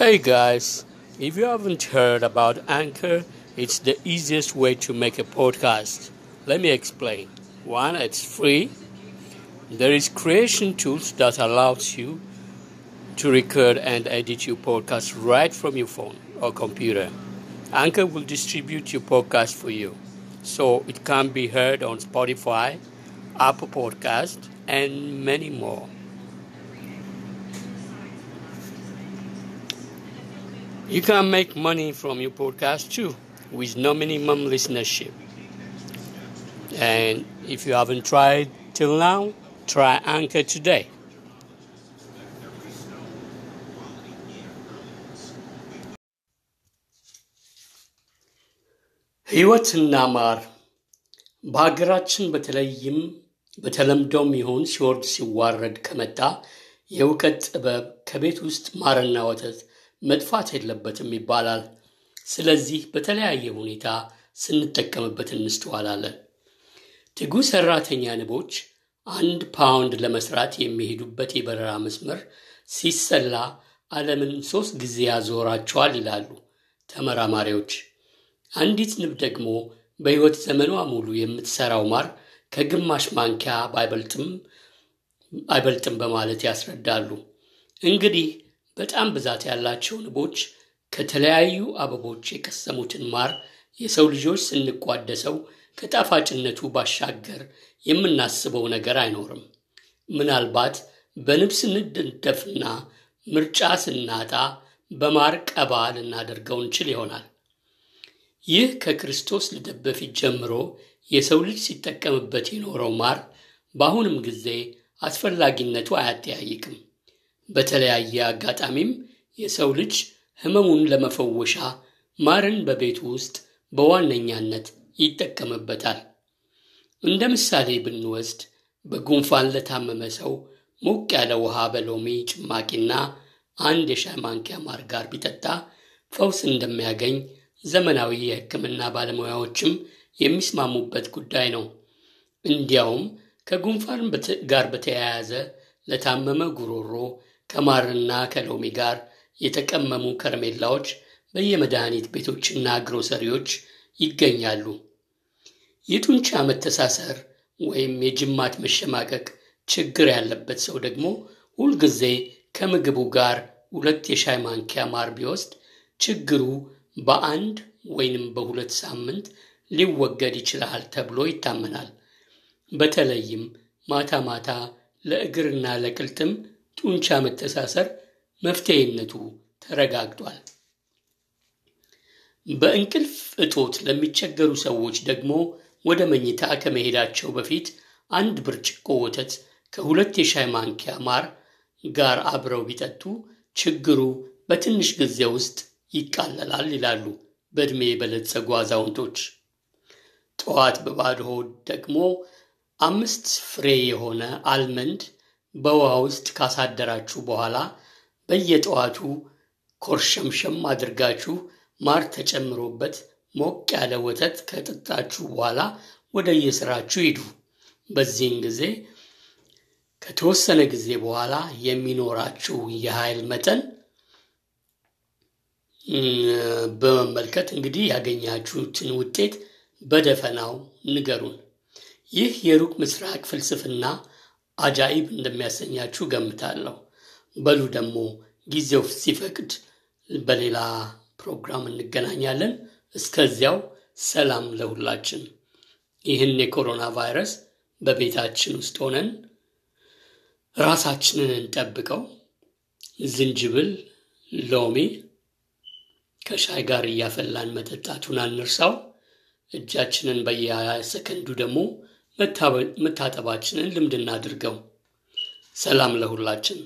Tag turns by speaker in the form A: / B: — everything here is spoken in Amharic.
A: Hey guys, if you haven't heard about Anchor, it's the easiest way to make a podcast. Let me explain. One, it's free. There is creation tools that allows you to record and edit your podcast right from your phone or computer. Anchor will distribute your podcast for you, so it can be heard on Spotify, Apple Podcast, and many more. You can make money from your podcast too with no minimum listenership. And if you haven't tried till now, try Anchor today. ሕይወትና ማር በሀገራችን በተለይም በተለምዶም ይሁን ሲወርድ ሲዋረድ ከመጣ የእውቀት ጥበብ ከቤት ውስጥ ማርና ወተት መጥፋት የለበትም ይባላል። ስለዚህ በተለያየ ሁኔታ ስንጠቀምበት እንስተዋላለን። ትጉ ሰራተኛ ንቦች አንድ ፓውንድ ለመስራት የሚሄዱበት የበረራ መስመር ሲሰላ ዓለምን ሶስት ጊዜ ያዞራቸዋል ይላሉ ተመራማሪዎች። አንዲት ንብ ደግሞ በሕይወት ዘመኗ ሙሉ የምትሰራው ማር ከግማሽ ማንኪያ አይበልጥም በማለት ያስረዳሉ። እንግዲህ በጣም ብዛት ያላቸው ንቦች ከተለያዩ አበቦች የቀሰሙትን ማር የሰው ልጆች ስንቋደሰው ከጣፋጭነቱ ባሻገር የምናስበው ነገር አይኖርም። ምናልባት በንብ ስንደደፍና ምርጫ ስናጣ በማር ቀባ ልናደርገው እንችል ይሆናል። ይህ ከክርስቶስ ልደት በፊት ጀምሮ የሰው ልጅ ሲጠቀምበት የኖረው ማር በአሁንም ጊዜ አስፈላጊነቱ አያጠያይቅም። በተለያየ አጋጣሚም የሰው ልጅ ሕመሙን ለመፈወሻ ማርን በቤቱ ውስጥ በዋነኛነት ይጠቀምበታል። እንደ ምሳሌ ብንወስድ በጉንፋን ለታመመ ሰው ሞቅ ያለ ውሃ በሎሚ ጭማቂና አንድ የሻይ ማንኪያ ማር ጋር ቢጠጣ ፈውስ እንደሚያገኝ ዘመናዊ የሕክምና ባለሙያዎችም የሚስማሙበት ጉዳይ ነው። እንዲያውም ከጉንፋን ጋር በተያያዘ ለታመመ ጉሮሮ ከማርና ከሎሚ ጋር የተቀመሙ ከረሜላዎች በየመድኃኒት ቤቶችና ግሮሰሪዎች ይገኛሉ። የጡንቻ መተሳሰር ወይም የጅማት መሸማቀቅ ችግር ያለበት ሰው ደግሞ ሁልጊዜ ከምግቡ ጋር ሁለት የሻይ ማንኪያ ማር ቢወስድ ችግሩ በአንድ ወይንም በሁለት ሳምንት ሊወገድ ይችላል ተብሎ ይታመናል። በተለይም ማታ ማታ ለእግርና ለቅልጥም ጡንቻ መተሳሰር መፍትሄነቱ ተረጋግጧል። በእንቅልፍ እጦት ለሚቸገሩ ሰዎች ደግሞ ወደ መኝታ ከመሄዳቸው በፊት አንድ ብርጭቆ ወተት ከሁለት የሻይ ማንኪያ ማር ጋር አብረው ቢጠጡ ችግሩ በትንሽ ጊዜ ውስጥ ይቃለላል ይላሉ በዕድሜ የበለጸጉ አዛውንቶች። ጠዋት በባዶ ሆድ ደግሞ አምስት ፍሬ የሆነ አልመንድ በውሃ ውስጥ ካሳደራችሁ በኋላ በየጠዋቱ ኮርሸምሸም አድርጋችሁ ማር ተጨምሮበት ሞቅ ያለ ወተት ከጠጣችሁ በኋላ ወደ የስራችሁ ሂዱ። በዚህን ጊዜ ከተወሰነ ጊዜ በኋላ የሚኖራችሁ የኃይል መጠን በመመልከት እንግዲህ ያገኛችሁትን ውጤት በደፈናው ንገሩን። ይህ የሩቅ ምስራቅ ፍልስፍና አጃኢብ እንደሚያሰኛችሁ ገምታለሁ። በሉ ደግሞ ጊዜው ሲፈቅድ በሌላ ፕሮግራም እንገናኛለን። እስከዚያው ሰላም ለሁላችን። ይህን የኮሮና ቫይረስ በቤታችን ውስጥ ሆነን ራሳችንን እንጠብቀው። ዝንጅብል፣ ሎሚ ከሻይ ጋር እያፈላን መጠጣቱን አንርሳው። እጃችንን በየሰከንዱ ደግሞ መታጠባችንን ልምድ እናድርገው። ሰላም ለሁላችን።